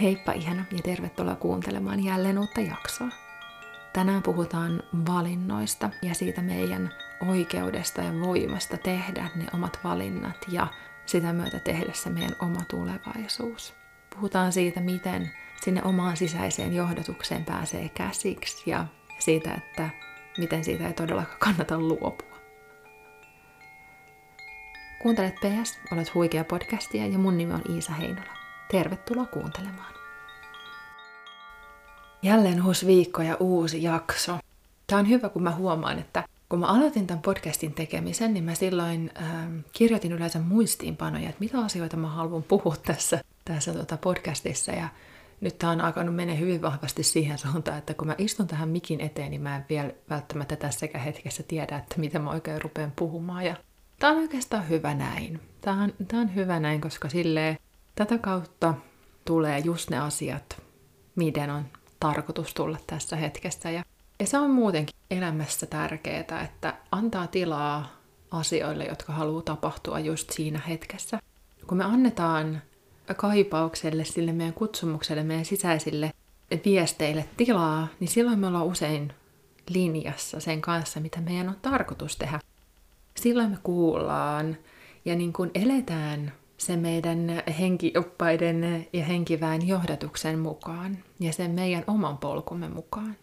Heippa ihana ja tervetuloa kuuntelemaan jälleen uutta jaksoa. Tänään puhutaan valinnoista ja siitä meidän oikeudesta ja voimasta tehdä ne omat valinnat ja sitä myötä tehdä se meidän oma tulevaisuus. Puhutaan siitä, miten sinne omaan sisäiseen johdatukseen pääsee käsiksi ja siitä, että miten siitä ei todellakaan kannata luopua. Kuuntelet PS, olet huikea podcastia ja mun nimi on Iisa Heinola. Tervetuloa kuuntelemaan. Jälleen uusi viikko ja uusi jakso. Tämä on hyvä, kun mä huomaan, että kun mä aloitin tämän podcastin tekemisen, niin mä silloin ähm, kirjoitin yleensä muistiinpanoja, että mitä asioita mä haluan puhua tässä, tässä tota podcastissa. Ja nyt tämä on alkanut mennä hyvin vahvasti siihen suuntaan, että kun mä istun tähän mikin eteen, niin mä en vielä välttämättä tässäkään hetkessä tiedä, että mitä mä oikein rupean puhumaan. Ja tämä on oikeastaan hyvä näin. Tämä on, tämä on hyvä näin, koska silleen tätä kautta tulee just ne asiat, miten on tarkoitus tulla tässä hetkessä. Ja, ja se on muutenkin elämässä tärkeää, että antaa tilaa asioille, jotka haluaa tapahtua just siinä hetkessä. Kun me annetaan kaipaukselle, sille meidän kutsumukselle, meidän sisäisille viesteille tilaa, niin silloin me ollaan usein linjassa sen kanssa, mitä meidän on tarkoitus tehdä. Silloin me kuullaan ja niin kuin eletään se meidän henkioppaiden ja henkiväen johdatuksen mukaan ja sen meidän oman polkumme mukaan.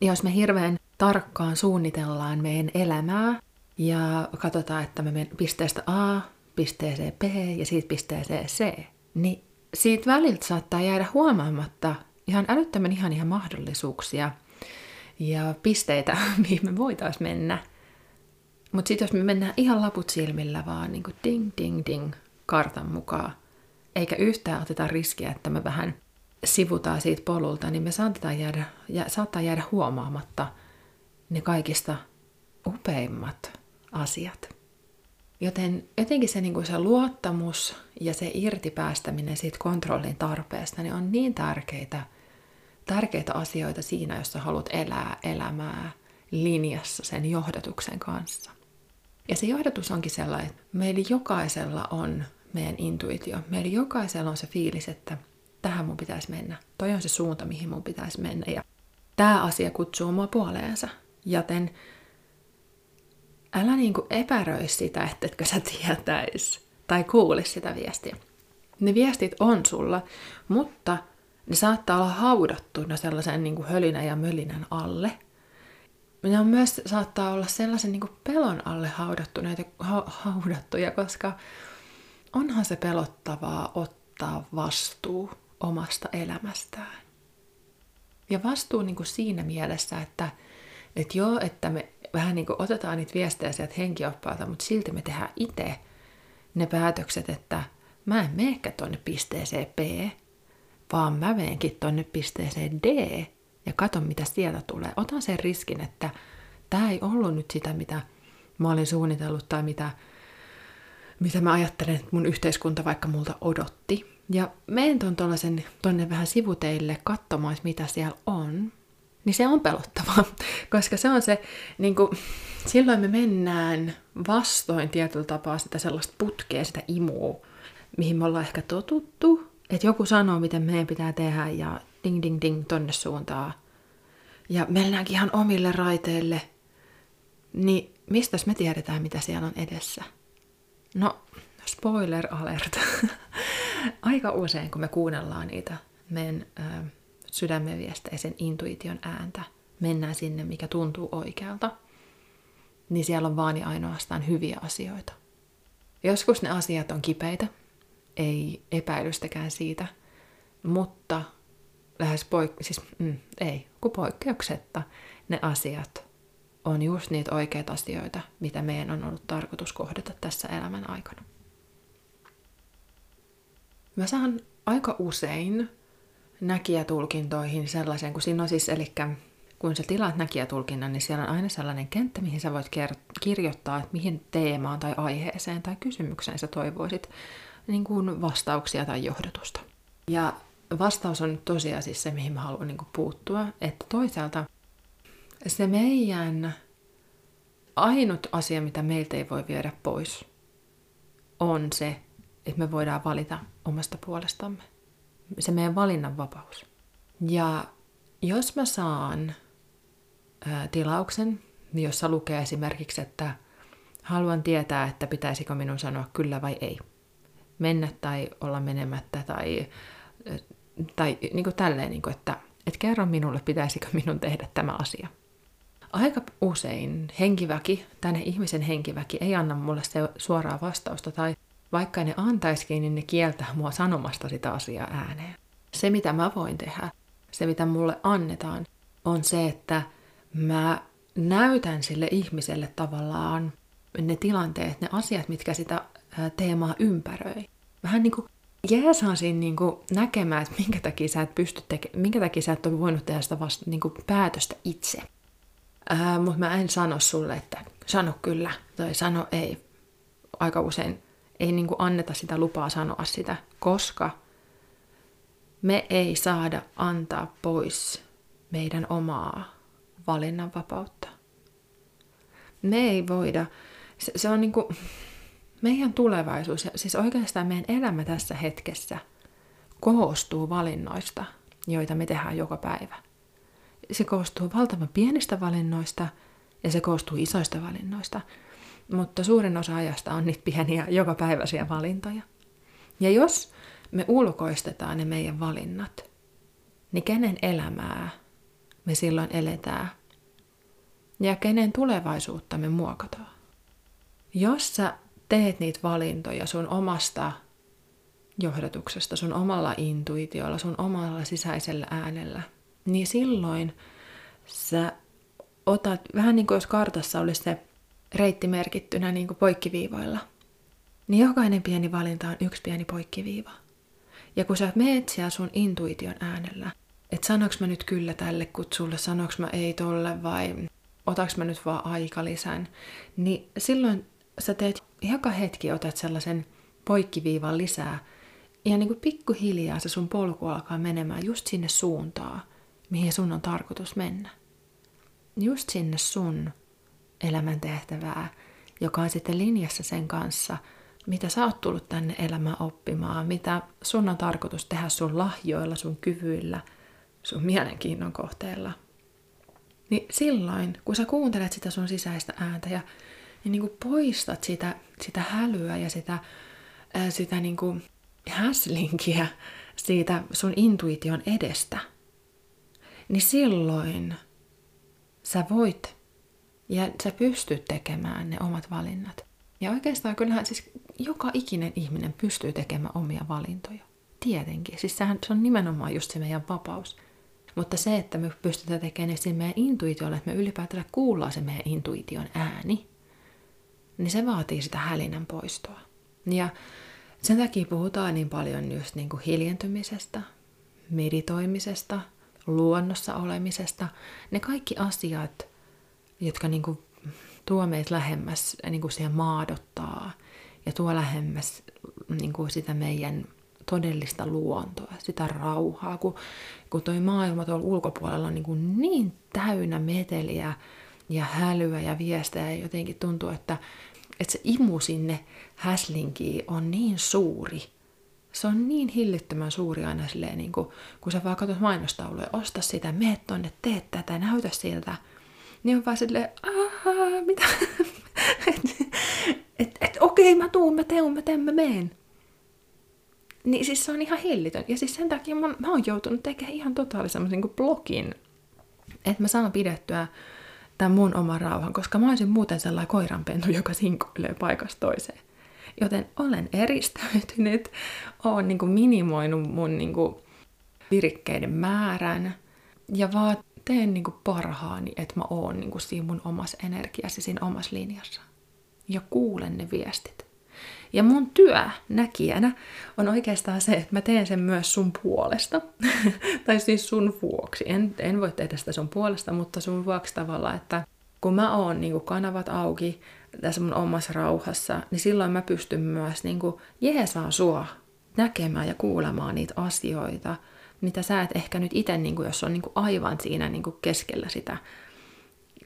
Ja jos me hirveän tarkkaan suunnitellaan meidän elämää ja katsotaan, että me menen pisteestä A pisteeseen B ja siitä pisteeseen C, niin siitä väliltä saattaa jäädä huomaamatta ihan älyttömän ihania mahdollisuuksia ja pisteitä, mihin me voitaisiin mennä. Mutta sitten jos me mennään ihan laput silmillä vaan niin kuin ding, ding, ding kartan mukaan, eikä yhtään oteta riskiä, että me vähän sivutaan siitä polulta, niin me saattaa jäädä, ja saattaa jäädä huomaamatta ne kaikista upeimmat asiat. Joten jotenkin se, niin kuin se luottamus ja se irtipäästäminen siitä kontrollin tarpeesta niin on niin tärkeitä, tärkeitä asioita siinä, jos sä haluat elää elämää linjassa sen johdatuksen kanssa. Ja se johdatus onkin sellainen, että meillä jokaisella on meidän intuitio. Meillä jokaisella on se fiilis, että tähän mun pitäisi mennä. Toi on se suunta, mihin mun pitäisi mennä. Ja tämä asia kutsuu mua puoleensa. Joten älä niinku epäröi sitä, että etkö sä tietäis tai kuulis sitä viestiä. Ne viestit on sulla, mutta ne saattaa olla haudattuna sellaisen niinku hölinän ja mölinän alle. Ne on myös saattaa olla sellaisen niinku pelon alle haudattuneita, ha, haudattuja, koska onhan se pelottavaa ottaa vastuu omasta elämästään. Ja vastuu niin kuin siinä mielessä, että, että joo, että me vähän niin kuin otetaan niitä viestejä sieltä henkioppaalta, mutta silti me tehdään itse ne päätökset, että mä en meekkä tonne pisteeseen B, vaan mä meenkin tonne pisteeseen D ja katon mitä sieltä tulee. Otan sen riskin, että tämä ei ollut nyt sitä, mitä mä olin suunnitellut tai mitä, mitä mä ajattelen, että mun yhteiskunta vaikka multa odotti. Ja menen ton tonne vähän sivuteille katsomaan, mitä siellä on niin se on pelottavaa, koska se on se, niin kuin, silloin me mennään vastoin tietyllä tapaa sitä sellaista putkea, sitä imua, mihin me ollaan ehkä totuttu, että joku sanoo, miten meidän pitää tehdä ja ding ding ding tonne suuntaan. Ja mennäänkin ihan omille raiteille, niin mistä me tiedetään, mitä siellä on edessä? No, spoiler alert. Aika usein, kun me kuunnellaan niitä meidän äh, sydämen viestejä, sen intuition ääntä, mennään sinne, mikä tuntuu oikealta, niin siellä on vaan ja ainoastaan hyviä asioita. Joskus ne asiat on kipeitä, ei epäilystäkään siitä, mutta lähes poik- siis, mm, ei, kun poikkeuksetta ne asiat on just niitä oikeita asioita, mitä meidän on ollut tarkoitus kohdata tässä elämän aikana. Mä saan aika usein näkijätulkintoihin sellaisen, kun siinä on siis, eli kun sä tilaat näkijätulkinnan, niin siellä on aina sellainen kenttä, mihin sä voit kirjoittaa, että mihin teemaan tai aiheeseen tai kysymykseen sä toivoisit niin kuin vastauksia tai johdatusta. Ja vastaus on tosiaan siis se, mihin mä haluan niin kuin puuttua, että toisaalta se meidän ainut asia, mitä meiltä ei voi viedä pois, on se, että me voidaan valita omasta puolestamme se meidän valinnanvapaus. Ja jos mä saan ää, tilauksen, jossa lukee esimerkiksi, että haluan tietää, että pitäisikö minun sanoa kyllä vai ei, mennä tai olla menemättä tai, tai niin kuin tälleen, niin kuin, että, että kerro minulle, pitäisikö minun tehdä tämä asia. Aika usein henkiväki, tänne ihmisen henkiväki, ei anna mulle se suoraa vastausta tai vaikka ne antaisikin, niin ne kieltää mua sanomasta sitä asiaa ääneen. Se, mitä mä voin tehdä, se, mitä mulle annetaan, on se, että mä näytän sille ihmiselle tavallaan ne tilanteet, ne asiat, mitkä sitä teemaa ympäröi. Vähän niin kuin jeesaan siinä niin kuin näkemään, että minkä takia sä et pysty tekemään, minkä takia sä et ole voinut tehdä sitä vasta, niin kuin päätöstä itse. Mutta mä en sano sulle, että sano kyllä tai sano ei. Aika usein ei niin kuin anneta sitä lupaa sanoa sitä, koska me ei saada antaa pois meidän omaa valinnanvapautta. Me ei voida, se, se on niin kuin meidän tulevaisuus, siis oikeastaan meidän elämä tässä hetkessä koostuu valinnoista, joita me tehdään joka päivä. Se koostuu valtavan pienistä valinnoista ja se koostuu isoista valinnoista, mutta suurin osa ajasta on niitä pieniä jokapäiväisiä valintoja. Ja jos me ulkoistetaan ne meidän valinnat, niin kenen elämää me silloin eletään ja kenen tulevaisuutta me muokataan. Jos sä teet niitä valintoja sun omasta johdatuksesta, sun omalla intuitiolla, sun omalla sisäisellä äänellä, niin silloin sä otat, vähän niin kuin jos kartassa olisi se reitti merkittynä niin kuin poikkiviivoilla, niin jokainen pieni valinta on yksi pieni poikkiviiva. Ja kun sä meet siellä sun intuition äänellä, että sanoks mä nyt kyllä tälle kutsulle, sanoks mä ei tolle vai otaks mä nyt vaan aikalisän, niin silloin sä teet joka hetki otat sellaisen poikkiviivan lisää ja niin kuin pikkuhiljaa se sun polku alkaa menemään just sinne suuntaan, mihin sun on tarkoitus mennä. Just sinne sun elämäntehtävää, joka on sitten linjassa sen kanssa, mitä sä oot tullut tänne elämään oppimaan, mitä sun on tarkoitus tehdä sun lahjoilla, sun kyvyillä, sun mielenkiinnon kohteella. Niin silloin, kun sä kuuntelet sitä sun sisäistä ääntä ja, ja niin kuin poistat sitä, sitä hälyä ja sitä, sitä niin kuin häslinkiä siitä sun intuition edestä, niin silloin sä voit ja sä pystyt tekemään ne omat valinnat. Ja oikeastaan kyllähän siis joka ikinen ihminen pystyy tekemään omia valintoja. Tietenkin. Siis sehän, se on nimenomaan just se meidän vapaus. Mutta se, että me pystytään tekemään ne meidän intuitiolle, että me ylipäätään kuullaan se meidän intuition ääni, niin se vaatii sitä hälinän poistoa. Ja sen takia puhutaan niin paljon just niin kuin hiljentymisestä, meditoimisesta, luonnossa olemisesta. Ne kaikki asiat, jotka niin kuin tuo meitä lähemmäs, niin kuin siihen maadottaa ja tuo lähemmäs niin kuin sitä meidän todellista luontoa, sitä rauhaa, kun, kun toi maailma tuolla ulkopuolella on niin, kuin niin täynnä meteliä ja hälyä ja viestejä jotenkin tuntuu, että, että se imu sinne häslinkiin on niin suuri. Se on niin hillittömän suuri aina silleen, niin kuin, kun sä vaan katsot mainostauluja, osta sitä, mene tonne, tee tätä, näytä siltä – niin on vaan silleen, aah, mitä? että et, et, okei, mä tuun, mä teun, mä teen, mä meen. Niin siis se on ihan hillitön. Ja siis sen takia mä, mä oon joutunut tekemään ihan totaalisen niin blogin, että mä saan pidettyä tämän mun oman rauhan, koska mä olisin muuten sellainen koiranpentu, joka sinkoilee paikasta toiseen. Joten olen eristäytynyt, oon niin kuin minimoinut mun niin kuin virikkeiden määrän ja vaan teen niin kuin parhaani, että mä oon niin kuin siinä mun omassa energiassa, siinä omassa linjassa. Ja kuulen ne viestit. Ja mun työ näkijänä on oikeastaan se, että mä teen sen myös sun puolesta. tai siis sun vuoksi. En, en voi tehdä sitä sun puolesta, mutta sun vuoksi tavalla, että kun mä oon niin kanavat auki tässä mun omassa rauhassa, niin silloin mä pystyn myös niin kuin jeesaa sua näkemään ja kuulemaan niitä asioita – mitä sä et ehkä nyt itse, niin jos on niin kuin aivan siinä niin kuin keskellä sitä,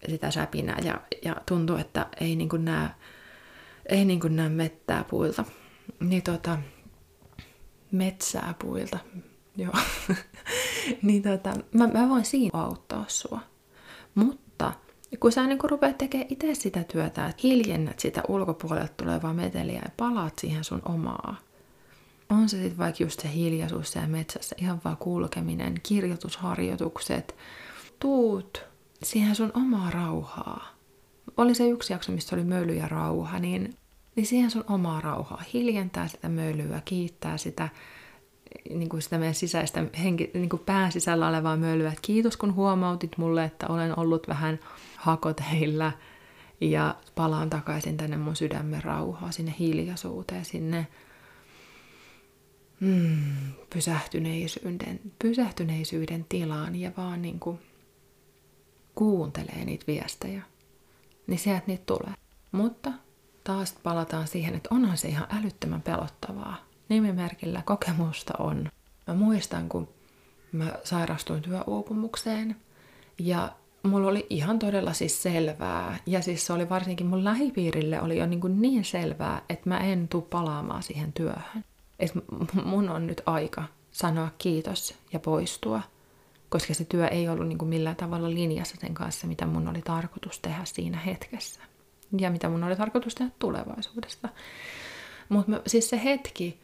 sitä säpinää ja, ja tuntuu, että ei niin kuin näe, ei niin kuin näe mettää puilta, niin tota, metsää puilta, Joo. niin tota, mä, mä voin siinä auttaa sua. Mutta kun sä niin kun rupeat tekemään itse sitä työtä, että hiljennät sitä ulkopuolelta tulevaa meteliä ja palaat siihen sun omaa. On se sitten vaikka just se hiljaisuus siellä metsässä, ihan vaan kulkeminen, kirjoitusharjoitukset. Tuut siihen sun omaa rauhaa. Oli se yksi jakso, missä oli möly ja rauha, niin, niin siihen sun omaa rauhaa. Hiljentää sitä mölyä, kiittää sitä niin kuin sitä meidän sisäistä henki, niin kuin pään sisällä olevaa mölyä. Että kiitos kun huomautit mulle, että olen ollut vähän hakoteilla ja palaan takaisin tänne mun sydämen rauhaa, sinne hiljaisuuteen, sinne mm, pysähtyneisyyden, pysähtyneisyyden tilaan ja vaan niin kuin kuuntelee niitä viestejä. Niin sieltä niitä tulee. Mutta taas palataan siihen, että onhan se ihan älyttömän pelottavaa nimimerkillä kokemusta on. Mä muistan, kun mä sairastuin työuupumukseen ja mulla oli ihan todella siis selvää, ja siis se oli varsinkin mun lähipiirille oli jo niin, kuin niin selvää, että mä en tuu palaamaan siihen työhön. Että mun on nyt aika sanoa kiitos ja poistua, koska se työ ei ollut niin kuin millään tavalla linjassa sen kanssa, mitä mun oli tarkoitus tehdä siinä hetkessä. Ja mitä mun oli tarkoitus tehdä tulevaisuudesta. Mutta siis se hetki,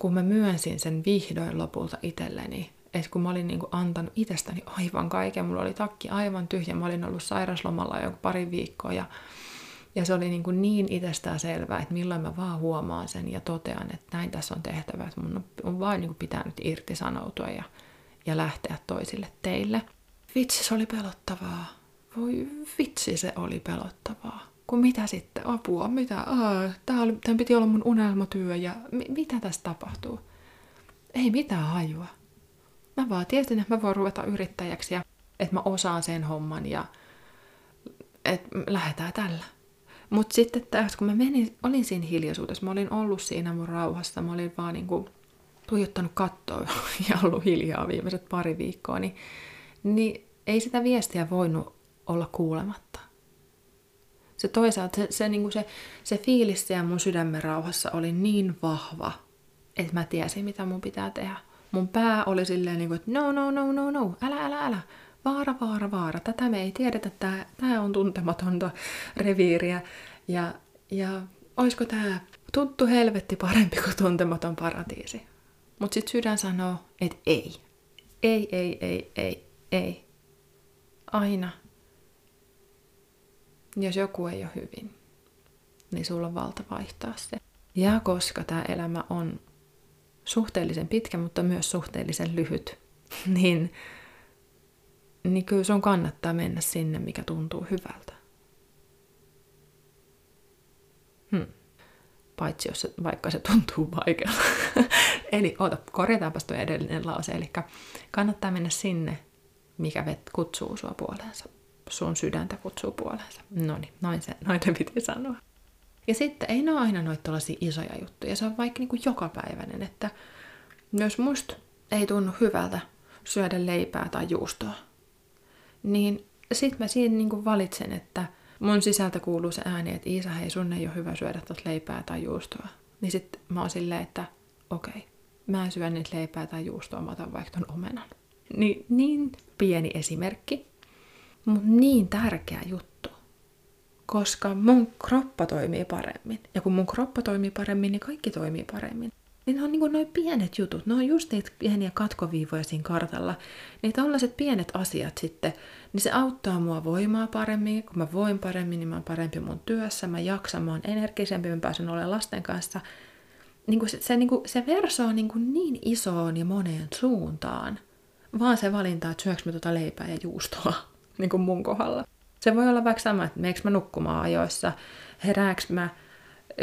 kun mä myönsin sen vihdoin lopulta itselleni, että kun mä olin niin kuin antanut itsestäni aivan kaiken, mulla oli takki aivan tyhjä, mä olin ollut sairaslomalla jo pari viikkoa ja, ja se oli niin, kuin niin itsestään selvää, että milloin mä vaan huomaan sen ja totean, että näin tässä on tehtävä, että mun on vaan niin kuin pitänyt irtisanoutua ja, ja lähteä toisille teille. Vitsi, se oli pelottavaa. Voi vitsi, se oli pelottavaa kun mitä sitten, apua, mitä, tämä, piti olla mun unelmatyö ja mi, mitä tässä tapahtuu? Ei mitään hajua. Mä vaan tiesin, että mä voin ruveta yrittäjäksi ja että mä osaan sen homman ja että lähdetään tällä. Mutta sitten taas, kun mä menin, olin siinä hiljaisuudessa, mä olin ollut siinä mun rauhassa, mä olin vaan niinku tuijottanut kattoa ja ollut hiljaa viimeiset pari viikkoa, niin, niin ei sitä viestiä voinut olla kuulematta se toisaalta se, se, niin kuin se, se fiilis siellä mun sydämen rauhassa oli niin vahva, että mä tiesin, mitä mun pitää tehdä. Mun pää oli silleen, niin kuin, että no, no, no, no, no, älä, älä, älä. Vaara, vaara, vaara. Tätä me ei tiedetä, tämä, tämä on tuntematonta reviiriä. Ja, ja olisiko tämä tuttu helvetti parempi kuin tuntematon paratiisi? Mutta sitten sydän sanoo, että ei. Ei, ei, ei, ei, ei. Aina jos joku ei ole hyvin, niin sulla on valta vaihtaa se. Ja koska tämä elämä on suhteellisen pitkä, mutta myös suhteellisen lyhyt, niin, niin kyllä sun kannattaa mennä sinne, mikä tuntuu hyvältä. Hmm. Paitsi jos se, vaikka se tuntuu vaikealta. Eli oota, korjataanpas tuo edellinen lause. Eli kannattaa mennä sinne, mikä vet, kutsuu sua puoleensa sun sydäntä kutsuu puoleensa. No niin, noin se, noin piti sanoa. Ja sitten ei ne ole aina noita tällaisia isoja juttuja. Se on vaikka niin kuin jokapäiväinen, että myös musta ei tunnu hyvältä syödä leipää tai juustoa. Niin sit mä siinä niin kuin valitsen, että mun sisältä kuuluu se ääni, että Iisa, hei, sun ei ole hyvä syödä tuota leipää tai juustoa. Niin sit mä oon silleen, että okei, okay, mä en syö niitä leipää tai juustoa, mä otan vaikka ton omenan. Niin, niin pieni esimerkki, mutta niin tärkeä juttu. Koska mun kroppa toimii paremmin. Ja kun mun kroppa toimii paremmin, niin kaikki toimii paremmin. Niin ne on niin noin pienet jutut. Ne on just niitä pieniä katkoviivoja siinä kartalla. Niin tällaiset pienet asiat sitten, niin se auttaa mua voimaa paremmin. Kun mä voin paremmin, niin mä oon parempi mun työssä. Mä jaksan, mä oon energisempi, mä pääsen olemaan lasten kanssa. Niin kuin se, se, niin kuin, se verso on niin, kuin niin isoon ja moneen suuntaan. Vaan se valinta, että syöks mä tuota leipää ja juustoa niin kuin mun kohdalla. Se voi olla vaikka sama, että meneekö mä nukkumaan ajoissa, herääkö mä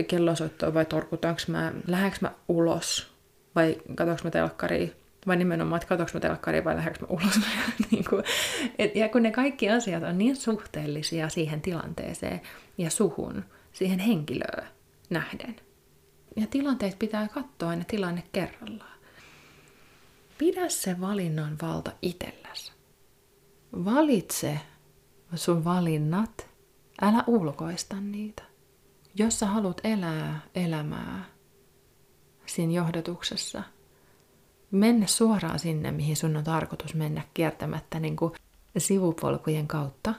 kellosoittoon vai torkutaanko mä, lähdekö mä ulos vai katsoinko mä telkkaria vai nimenomaan, että katsoinko mä telkkaria vai lähdekö mä ulos. niin kuin, et, ja kun ne kaikki asiat on niin suhteellisia siihen tilanteeseen ja suhun, siihen henkilöön nähden. Ja tilanteet pitää katsoa aina tilanne kerrallaan. Pidä se valinnan valta itselläsi. Valitse sun valinnat, älä ulkoista niitä. Jos sä haluat elää elämää siinä johdatuksessa, mennä suoraan sinne, mihin sun on tarkoitus mennä kiertämättä niin kuin sivupolkujen kautta,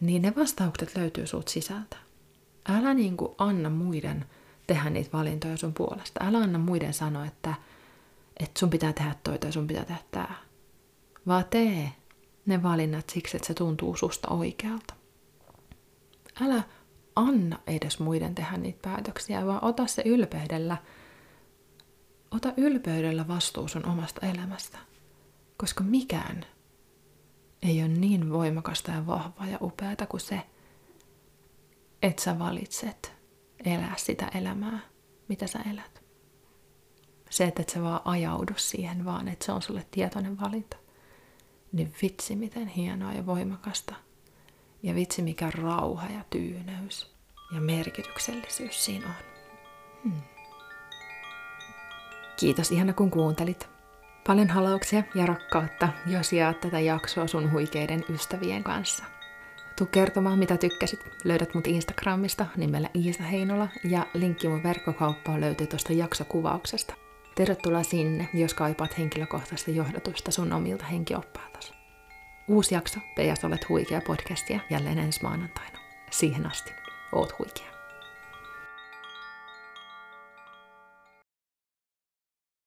niin ne vastaukset löytyy sut sisältä. Älä niin kuin anna muiden tehdä niitä valintoja sun puolesta. Älä anna muiden sanoa, että, että sun pitää tehdä toi tai sun pitää tehdä tää. Vaan tee ne valinnat siksi, että se tuntuu susta oikealta. Älä anna edes muiden tehdä niitä päätöksiä, vaan ota se ylpeydellä, ota ylpeydellä vastuu sun omasta elämästä. Koska mikään ei ole niin voimakasta ja vahvaa ja upeata kuin se, että sä valitset elää sitä elämää, mitä sä elät. Se, että et sä vaan ajaudu siihen, vaan että se on sulle tietoinen valinta. Niin vitsi, miten hienoa ja voimakasta. Ja vitsi, mikä rauha ja tyyneys ja merkityksellisyys siinä on. Hmm. Kiitos ihana kun kuuntelit. Paljon halauksia ja rakkautta, jos jaat tätä jaksoa sun huikeiden ystävien kanssa. Tuu kertomaan, mitä tykkäsit. Löydät mut Instagramista nimellä Iisa Heinola ja linkki mun verkkokauppaan löytyy tuosta jaksokuvauksesta. Tervetuloa sinne, jos kaipaat henkilökohtaista johdatusta sun omilta henkioppailtasi. Uusi jakso PS Olet huikea podcastia jälleen ensi maanantaina. Siihen asti, oot huikea.